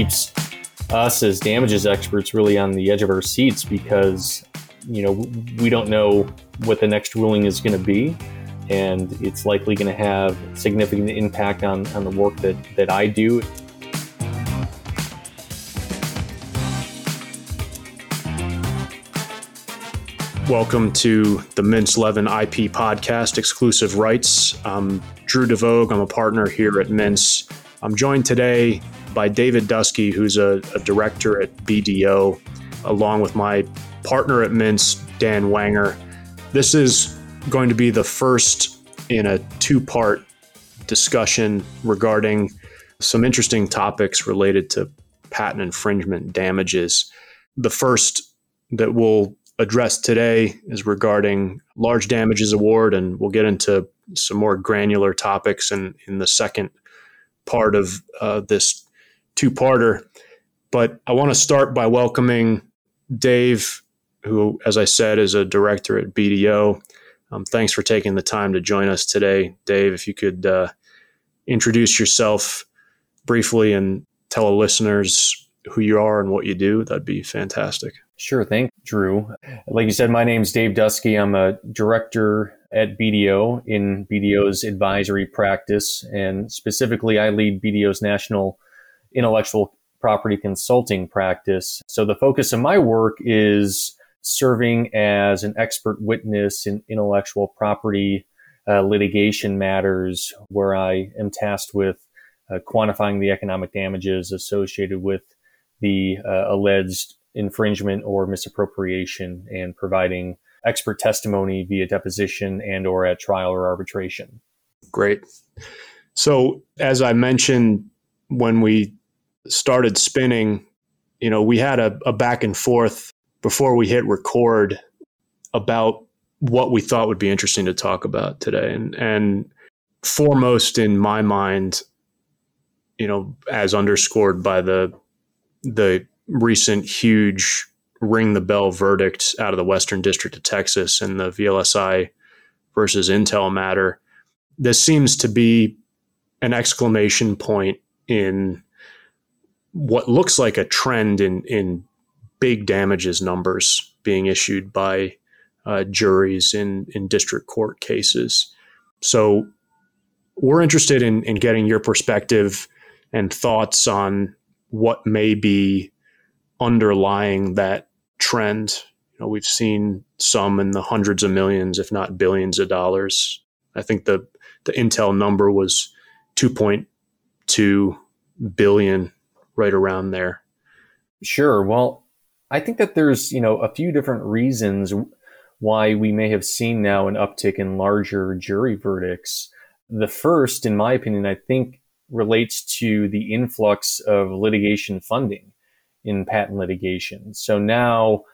keeps us as damages experts really on the edge of our seats because you know we don't know what the next ruling is going to be and it's likely going to have significant impact on, on the work that, that I do. Welcome to the Mintz Levin IP podcast, exclusive rights. I'm Drew DeVoogd. I'm a partner here at Mintz. I'm joined today by David Dusky, who's a, a director at BDO, along with my partner at Mintz, Dan Weinger. This is going to be the first in a two part discussion regarding some interesting topics related to patent infringement damages. The first that we'll address today is regarding large damages award, and we'll get into some more granular topics in, in the second part of uh, this two parter. But I want to start by welcoming Dave, who, as I said, is a director at BDO. Um, thanks for taking the time to join us today, Dave. If you could uh, introduce yourself briefly and tell the listeners who you are and what you do, that'd be fantastic. Sure. Thank Drew. Like you said, my name's Dave Dusky. I'm a director at BDO in BDO's advisory practice. And specifically, I lead BDO's national intellectual property consulting practice. So the focus of my work is serving as an expert witness in intellectual property uh, litigation matters, where I am tasked with uh, quantifying the economic damages associated with the uh, alleged infringement or misappropriation and providing expert testimony via deposition and or at trial or arbitration. Great. So as I mentioned when we started spinning, you know, we had a, a back and forth before we hit record about what we thought would be interesting to talk about today. And and foremost in my mind, you know, as underscored by the the recent huge ring the bell verdict out of the Western District of Texas and the VLSI versus Intel matter, this seems to be an exclamation point in what looks like a trend in in big damages numbers being issued by uh, juries in, in district court cases. So we're interested in, in getting your perspective and thoughts on what may be underlying that trend. You know, we've seen some in the hundreds of millions, if not billions of dollars. I think the the Intel number was 2.2 billion, right around there. Sure. Well, I think that there's, you know, a few different reasons why we may have seen now an uptick in larger jury verdicts. The first, in my opinion, I think relates to the influx of litigation funding in patent litigation. So now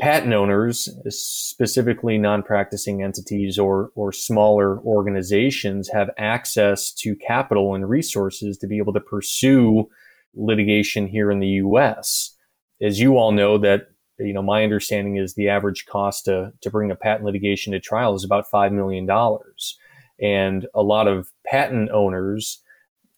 patent owners, specifically non-practicing entities or, or smaller organizations have access to capital and resources to be able to pursue litigation here in the U.S as you all know, that you know, my understanding is the average cost to to bring a patent litigation to trial is about five million dollars, and a lot of patent owners,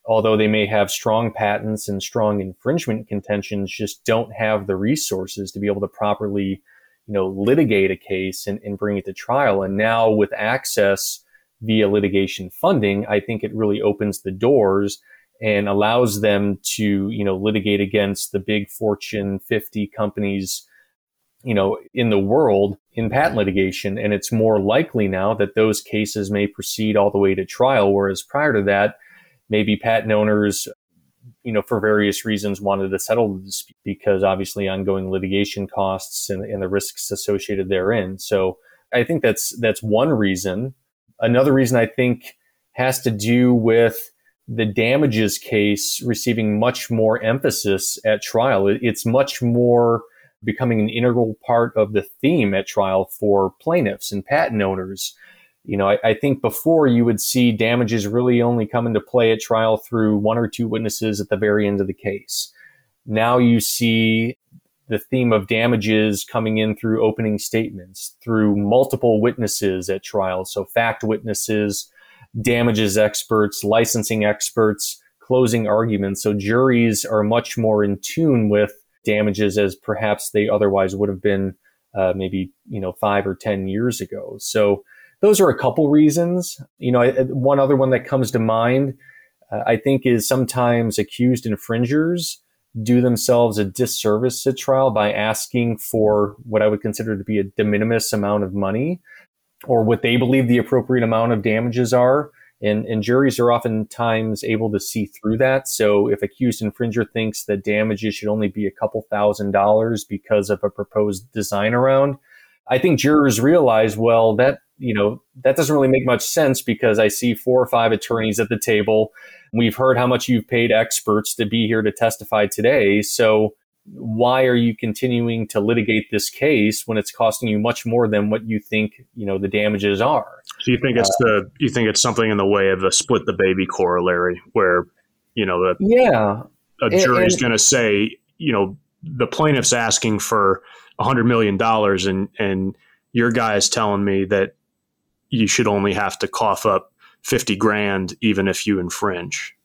although they may have strong patents and strong infringement contentions, just don't have the resources to be able to properly, you know, litigate a case and, and bring it to trial. And now with access via litigation funding, I think it really opens the doors and allows them to, you know, litigate against the big Fortune 50 companies, you know, in the world in patent litigation. And it's more likely now that those cases may proceed all the way to trial. Whereas prior to that, maybe patent owners, you know, for various reasons wanted to settle the dispute because obviously ongoing litigation costs and, and the risks associated therein. So I think that's, that's one reason. Another reason I think has to do with the damages case receiving much more emphasis at trial. It's much more becoming an integral part of the theme at trial for plaintiffs and patent owners. You know, I, I, think before you would see damages really only come into play at trial through one or two witnesses at the very end of the case. Now you see the theme of damages coming in through opening statements, through multiple witnesses at trial. So fact witnesses, damages experts, licensing experts, closing arguments. So juries are much more in tune with damages as perhaps they otherwise would have been uh, maybe you know five or ten years ago. So those are a couple reasons. You know, one other one that comes to mind, uh, I think, is sometimes accused infringers do themselves a disservice at trial by asking for what I would consider to be a de minimis amount of money or what they believe the appropriate amount of damages are. And, and juries are oftentimes able to see through that. So if accused infringer thinks that damages should only be a couple thousand dollars because of a proposed design around, I think jurors realize, well, that, you know, that doesn't really make much sense because I see four or five attorneys at the table. We've heard how much you've paid experts to be here to testify today. So why are you continuing to litigate this case when it's costing you much more than what you think you know the damages are? So you think it's uh, the you think it's something in the way of the split the baby corollary where you know the yeah. a jury's going to say you know the plaintiff's asking for a hundred million dollars and and your guy is telling me that you should only have to cough up 50 grand even if you infringe.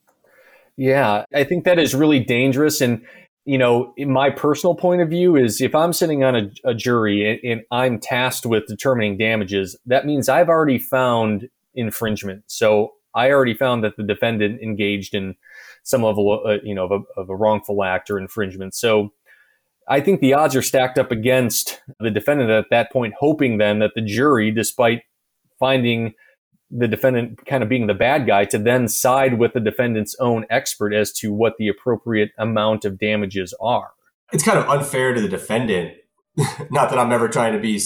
Yeah, I think that is really dangerous. And you know, in my personal point of view is if I'm sitting on a, a jury and, and, I'm tasked with determining damages, that means I've already found infringement. So I already found that the defendant engaged in some level, uh, you know, of a, of a wrongful act or infringement. So I think the odds are stacked up against the defendant at that point, hoping then that the jury, despite finding the defendant kind of being the bad guy to then side with the defendant's own expert as to what the appropriate amount of damages are. It's kind of unfair to the defendant. Not that I'm ever trying to be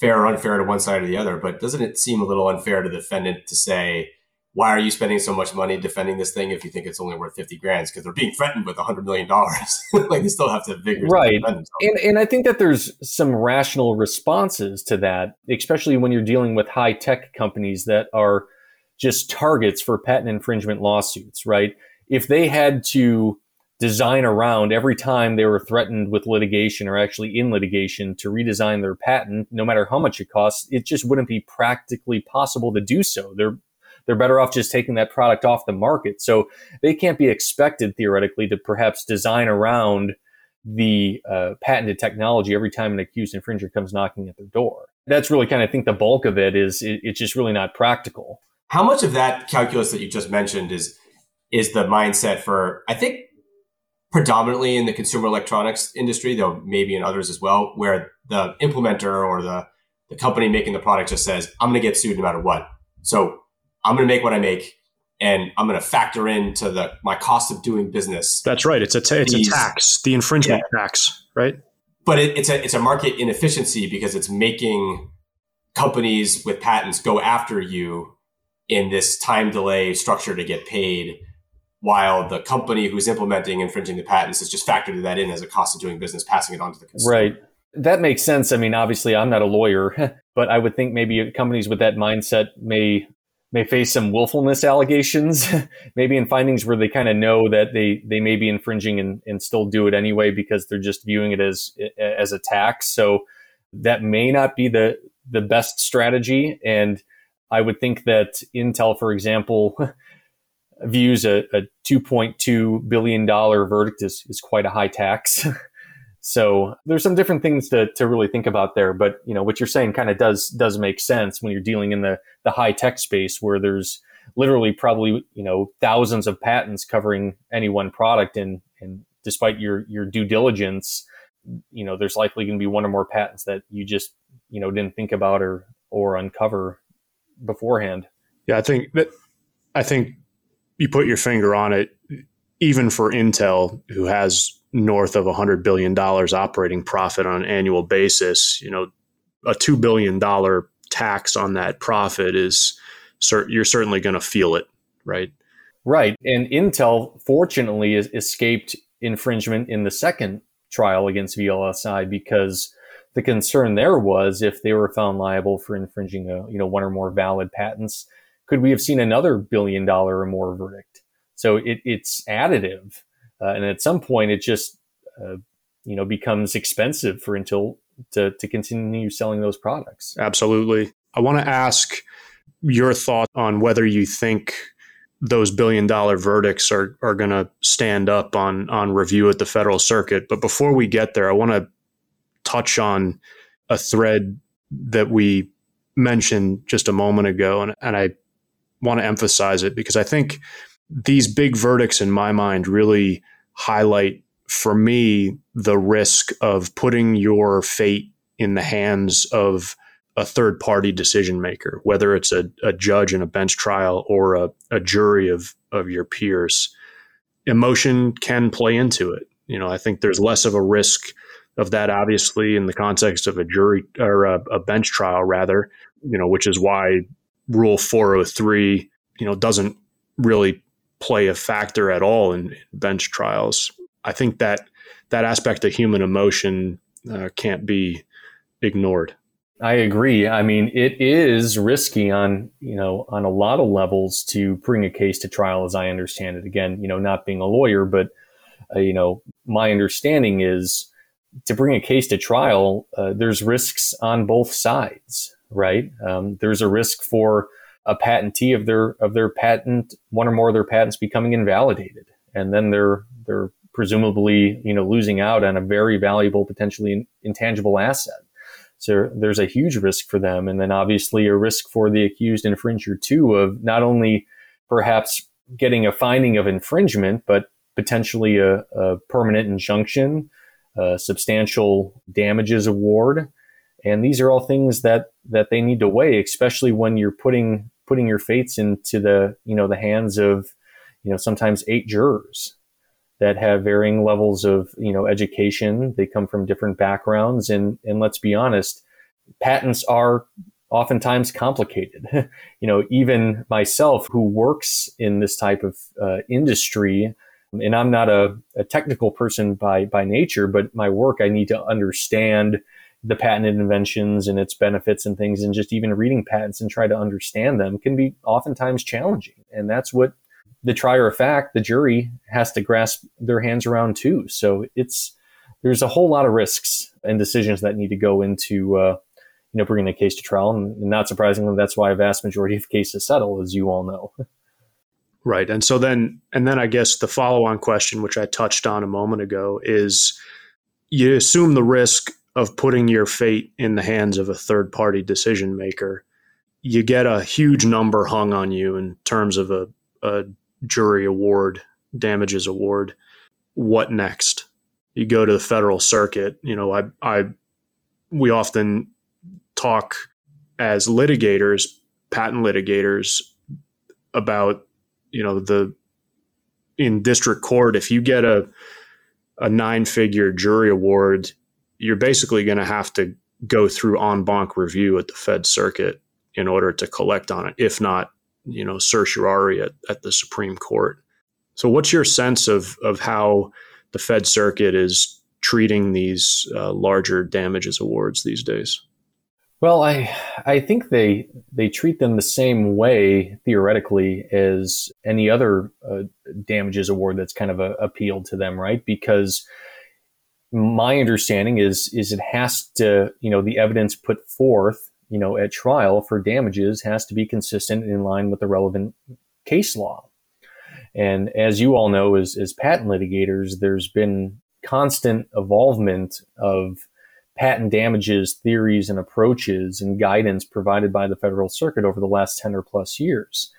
fair or unfair to one side or the other, but doesn't it seem a little unfair to the defendant to say, why are you spending so much money defending this thing if you think it's only worth 50 grand? Because they're being threatened with $100 million. like they still have to vigorously right. defend And, and I think that there's some rational responses to that, especially when you're dealing with high tech companies that are just targets for patent infringement lawsuits, right? If they had to design around every time they were threatened with litigation or actually in litigation to redesign their patent, no matter how much it costs, it just wouldn't be practically possible to do so. They're they're better off just taking that product off the market. So they can't be expected theoretically to perhaps design around the uh, patented technology every time an accused infringer comes knocking at their door. That's really kind of I think the bulk of it is it, it's just really not practical. How much of that calculus that you just mentioned is is the mindset for I think predominantly in the consumer electronics industry, though maybe in others as well, where the implementer or the the company making the product just says, "I'm going to get sued no matter what." So I'm going to make what I make and I'm going to factor into the my cost of doing business. That's right. It's a t- it's These, a tax, the infringement yeah. tax, right? But it, it's a it's a market inefficiency because it's making companies with patents go after you in this time delay structure to get paid, while the company who's implementing infringing the patents has just factored that in as a cost of doing business, passing it on to the consumer. Right. That makes sense. I mean, obviously, I'm not a lawyer, but I would think maybe companies with that mindset may may face some willfulness allegations, maybe in findings where they kind of know that they, they may be infringing and, and still do it anyway because they're just viewing it as as a tax. So that may not be the the best strategy. And I would think that Intel, for example, views a, a $2.2 billion verdict as, is quite a high tax. So there's some different things to, to really think about there. But you know, what you're saying kind of does does make sense when you're dealing in the the high tech space where there's literally probably you know thousands of patents covering any one product and and despite your your due diligence you know there's likely going to be one or more patents that you just you know didn't think about or or uncover beforehand yeah i think that i think you put your finger on it even for intel who has north of $100 billion operating profit on an annual basis, you know, a $2 billion tax on that profit is, you're certainly going to feel it, right? Right. And Intel, fortunately, escaped infringement in the second trial against VLSI because the concern there was if they were found liable for infringing a, you know, one or more valid patents, could we have seen another billion dollar or more verdict? So it, it's additive uh, and at some point, it just uh, you know becomes expensive for Intel to to continue selling those products. Absolutely. I want to ask your thought on whether you think those billion dollar verdicts are are going to stand up on on review at the federal circuit. But before we get there, I want to touch on a thread that we mentioned just a moment ago, and, and I want to emphasize it because I think these big verdicts, in my mind, really highlight for me the risk of putting your fate in the hands of a third party decision maker, whether it's a, a judge in a bench trial or a, a jury of, of your peers. Emotion can play into it. You know, I think there's less of a risk of that, obviously, in the context of a jury or a, a bench trial, rather, you know, which is why Rule 403, you know, doesn't really play a factor at all in bench trials. I think that that aspect of human emotion uh, can't be ignored. I agree. I mean, it is risky on, you know, on a lot of levels to bring a case to trial, as I understand it. Again, you know, not being a lawyer, but, uh, you know, my understanding is to bring a case to trial, uh, there's risks on both sides, right? Um, there's a risk for a patentee of their, of their patent, one or more of their patents becoming invalidated. And then they're, they're presumably, you know, losing out on a very valuable, potentially intangible asset. So there's a huge risk for them. And then obviously a risk for the accused infringer too of not only perhaps getting a finding of infringement, but potentially a, a permanent injunction, a substantial damages award. And these are all things that, that they need to weigh, especially when you're putting, putting your fates into the, you know, the hands of, you know, sometimes eight jurors that have varying levels of you know education. They come from different backgrounds, and and let's be honest, patents are oftentimes complicated. you know, even myself, who works in this type of uh, industry, and I'm not a, a technical person by by nature, but my work I need to understand the patented inventions and its benefits and things, and just even reading patents and try to understand them can be oftentimes challenging. And that's what the trier of fact, the jury has to grasp their hands around too. So it's there's a whole lot of risks and decisions that need to go into uh, you know bringing a case to trial, and, not surprisingly, that's why a vast majority of cases settle, as you all know. Right, and so then and then I guess the follow-on question, which I touched on a moment ago, is you assume the risk of putting your fate in the hands of a third-party decision maker. You get a huge number hung on you in terms of a, a jury award, damages award. What next? You go to the federal circuit. You know, I, I, we often talk as litigators, patent litigators, about you know the in district court. If you get a a nine figure jury award, you're basically going to have to go through en banc review at the Fed Circuit in order to collect on it. If not, you know certiorari at, at the Supreme Court. So, what's your sense of of how the Fed Circuit is treating these uh, larger damages awards these days? Well, I I think they they treat them the same way theoretically as any other uh, damages award that's kind of a, appealed to them, right? Because my understanding is is it has to you know the evidence put forth you know, at trial for damages has to be consistent in line with the relevant case law. And as you all know, as, as patent litigators, there's been constant evolvement of patent damages theories and approaches and guidance provided by the Federal Circuit over the last 10 or plus years.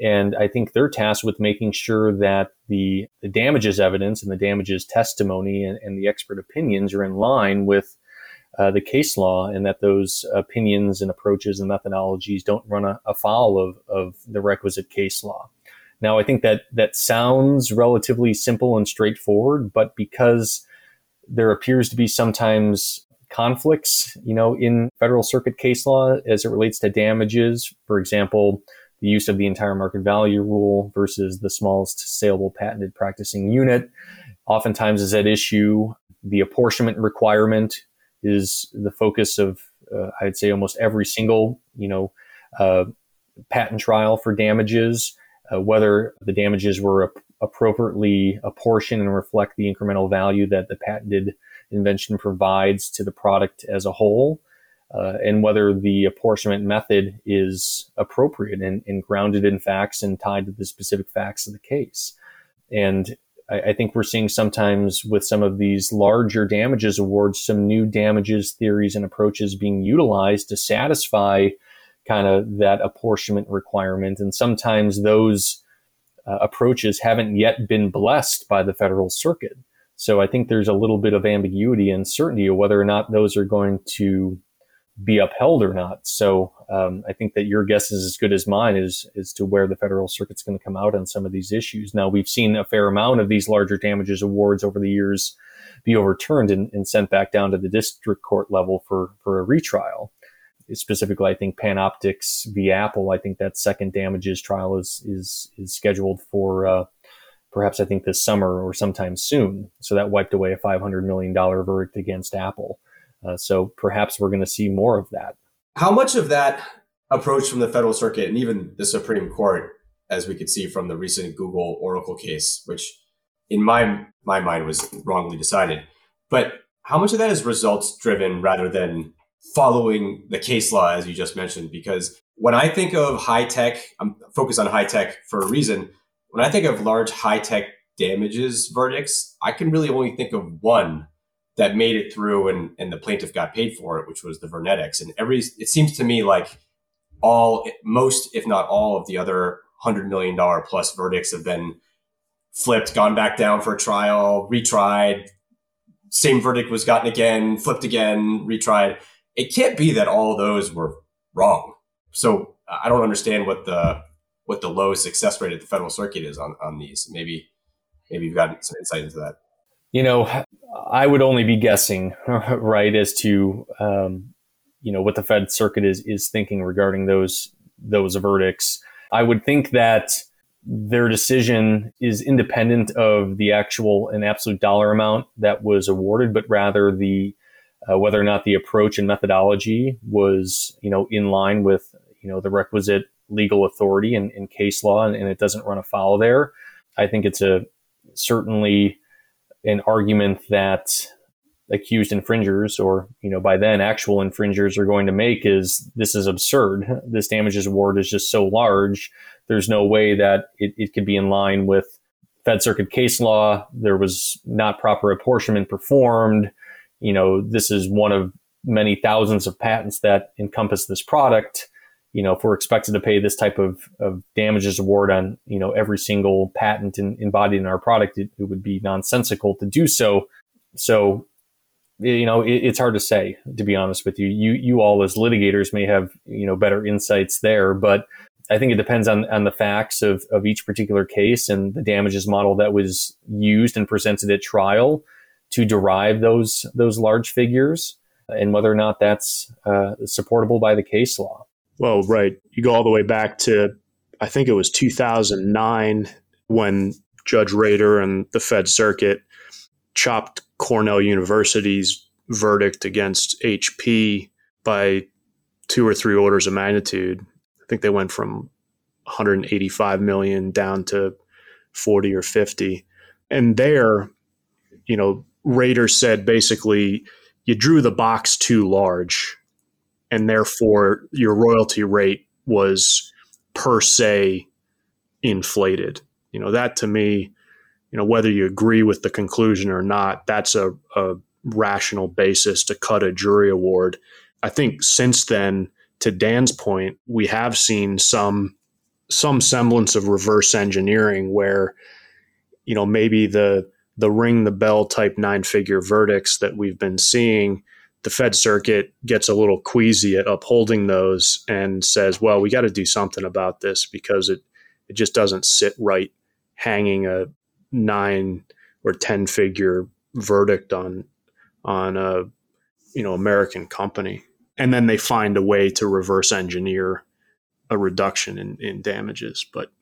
And I think they're tasked with making sure that the, the damages evidence and the damages testimony and, and the expert opinions are in line with uh, the case law and that those opinions and approaches and methodologies don't run afoul of, of the requisite case law. Now, I think that that sounds relatively simple and straightforward, but because there appears to be sometimes conflicts, you know, in federal circuit case law as it relates to damages, for example, the use of the entire market value rule versus the smallest saleable patented practicing unit oftentimes is at issue. The apportionment requirement is the focus of uh, I'd say almost every single you know uh, patent trial for damages, uh, whether the damages were ap- appropriately apportioned and reflect the incremental value that the patented invention provides to the product as a whole. Uh, and whether the apportionment method is appropriate and, and, grounded in facts and tied to the specific facts of the case. And I, I, think we're seeing sometimes with some of these larger damages awards, some new damages theories and approaches being utilized to satisfy kind of that apportionment requirement. And sometimes those uh, approaches haven't yet been blessed by the federal circuit. So I think there's a little bit of ambiguity and certainty of whether or not those are going to be upheld or not. So um, I think that your guess is as good as mine as as to where the federal circuit's going to come out on some of these issues. Now we've seen a fair amount of these larger damages awards over the years be overturned and, and sent back down to the district court level for for a retrial. Specifically, I think PanOptis v. Apple. I think that second damages trial is is is scheduled for. Uh, perhaps I think this summer or sometime soon. So that wiped away a $500 million verdict against Apple. Uh, so perhaps we're going to see more of that. How much of that approach from the Federal Circuit and even the Supreme Court, as we could see from the recent Google Oracle case, which in my my mind was wrongly decided, but how much of that is results driven rather than following the case law, as you just mentioned? Because when I think of high tech, I'm focused on high tech for a reason. When I think of large high tech damages verdicts, I can really only think of one that made it through and, and the plaintiff got paid for it, which was the VirnetX. And every, it seems to me like all, most, if not all of the other hundred million dollar plus verdicts have been flipped, gone back down for a trial, retried, same verdict was gotten again, flipped again, retried. It can't be that all those were wrong. So I don't understand what the, what the low success rate at the federal circuit is on, on these. Maybe, maybe you've got some insight into that you know, I would only be guessing, right, as to um, you know what the Fed Circuit is is thinking regarding those those verdicts. I would think that their decision is independent of the actual and absolute dollar amount that was awarded, but rather the uh, whether or not the approach and methodology was you know in line with you know the requisite legal authority and, and case law, and, and it doesn't run afoul there. I think it's a certainly an argument that accused infringers or you know by then actual infringers are going to make is this is absurd. This damages award is just so large. There's no way that it, it could be in line with fed circuit case law. There was not proper apportionment performed. You know this is one of many thousands of patents that encompass this product you know, if we're expected to pay this type of, of damages award on, you know, every single patent in, embodied in our product, it, it, would be nonsensical to do so. So, you know, it, it's hard to say, to be honest with you. You, you all as litigators may have, you know, better insights there, but I think it depends on, on the facts of, of each particular case and the damages model that was used and presented at trial to derive those, those large figures and whether or not that's uh, supportable by the case law. Well, right. You go all the way back to, I think it was 2009 when Judge Rader and the Fed Circuit chopped Cornell University's verdict against HP by two or three orders of magnitude. I think they went from 185 million down to 40 or 50. And there, you know, Rader said basically you drew the box too large and therefore your royalty rate was per se inflated. You know, that to me, you know, whether you agree with the conclusion or not, that's a, a rational basis to cut a jury award. I think since then, to Dan's point, we have seen some some semblance of reverse engineering where, you know, maybe the the ring the bell type nine figure verdicts that we've been seeing the Fed Circuit gets a little queasy at upholding those and says, "Well, we got to do something about this because it it just doesn't sit right hanging a nine or ten figure verdict on on a you know American company." And then they find a way to reverse engineer a reduction in, in damages. But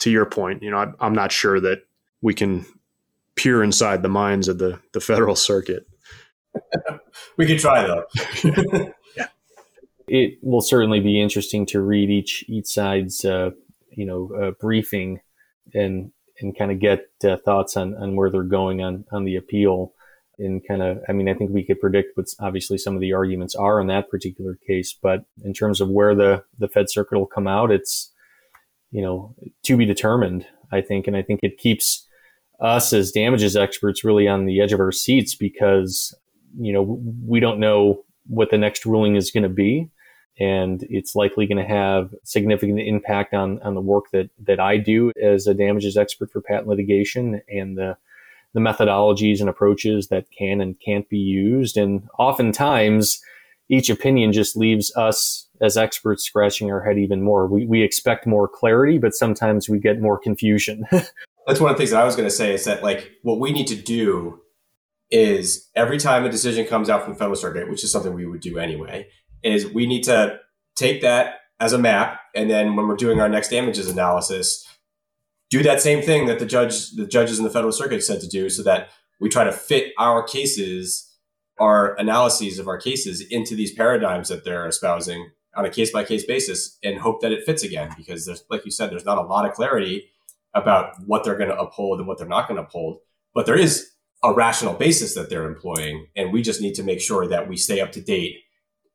to your point, you know, I, I'm not sure that we can peer inside the minds of the the Federal Circuit we could try though. yeah. It will certainly be interesting to read each each side's uh, you know uh, briefing and and kind of get uh, thoughts on on where they're going on on the appeal. in kind of, I mean, I think we could predict what obviously some of the arguments are in that particular case, but in terms of where the, the Fed Circuit will come out, it's, you know, to be determined, I think. And I think it keeps us as damages experts really on the edge of our seats because, you know, we don't know what the next ruling is going to be. And it's likely going to have significant impact on, on the work that, that I do as a damages expert for patent litigation and the, the methodologies and approaches that can and can't be used. And oftentimes, each opinion just leaves us as experts scratching our head even more. We, we expect more clarity, but sometimes we get more confusion. That's one of the things that I was going to say is that, like, what we need to do is every time a decision comes out from the federal circuit, which is something we would do anyway, is we need to take that as a map. And then when we're doing our next damages analysis, do that same thing that the judge, the judges in the federal circuit said to do, so that we try to fit our cases, our analyses of our cases into these paradigms that they're espousing on a case by case basis, and hope that it fits again. Because there's, like you said, there's not a lot of clarity about what they're going to uphold and what they're not going to uphold, but there is a rational basis that they're employing, and we just need to make sure that we stay up to date.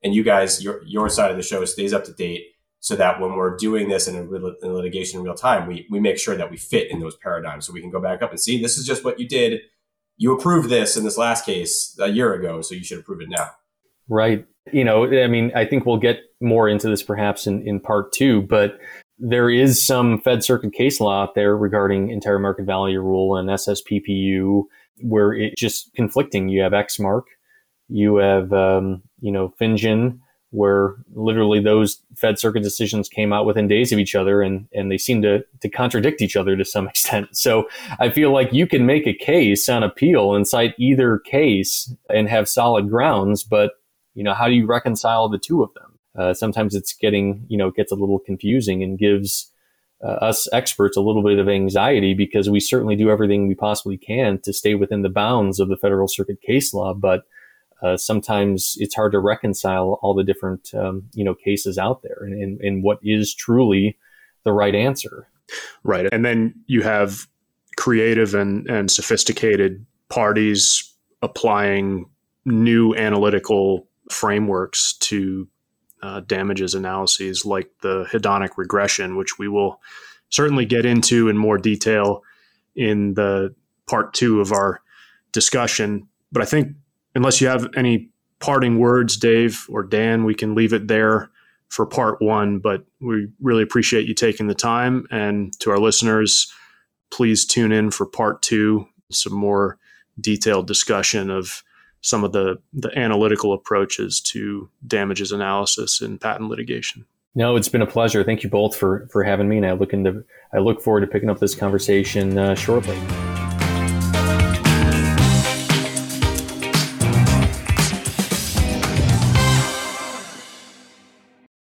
And you guys, your your side of the show stays up to date so that when we're doing this in, a, in litigation in real time, we, we make sure that we fit in those paradigms. So we can go back up and see this is just what you did. You approved this in this last case a year ago, so you should approve it now. Right. You know, I mean, I think we'll get more into this perhaps in, in part two, but there is some Fed Circuit case law out there regarding entire market value rule and SSPPU where it's just conflicting. You have Exmark, you have, um, you know, Finjan, where literally those Fed Circuit decisions came out within days of each other and, and they seem to, to contradict each other to some extent. So I feel like you can make a case on appeal and cite either case and have solid grounds, but you know, how do you reconcile the two of them? Uh, sometimes it's getting, you know, it gets a little confusing and gives us experts a little bit of anxiety because we certainly do everything we possibly can to stay within the bounds of the Federal Circuit case law, but uh, sometimes it's hard to reconcile all the different um, you know cases out there and, and, and what is truly the right answer. Right, and then you have creative and and sophisticated parties applying new analytical frameworks to uh, damages analyses like the hedonic regression, which we will certainly get into in more detail in the part two of our discussion. But I think unless you have any parting words, Dave or Dan, we can leave it there for part one. But we really appreciate you taking the time. And to our listeners, please tune in for part two, some more detailed discussion of some of the, the analytical approaches to damages analysis in patent litigation. No, it's been a pleasure. Thank you both for for having me, and I look into I look forward to picking up this conversation uh, shortly.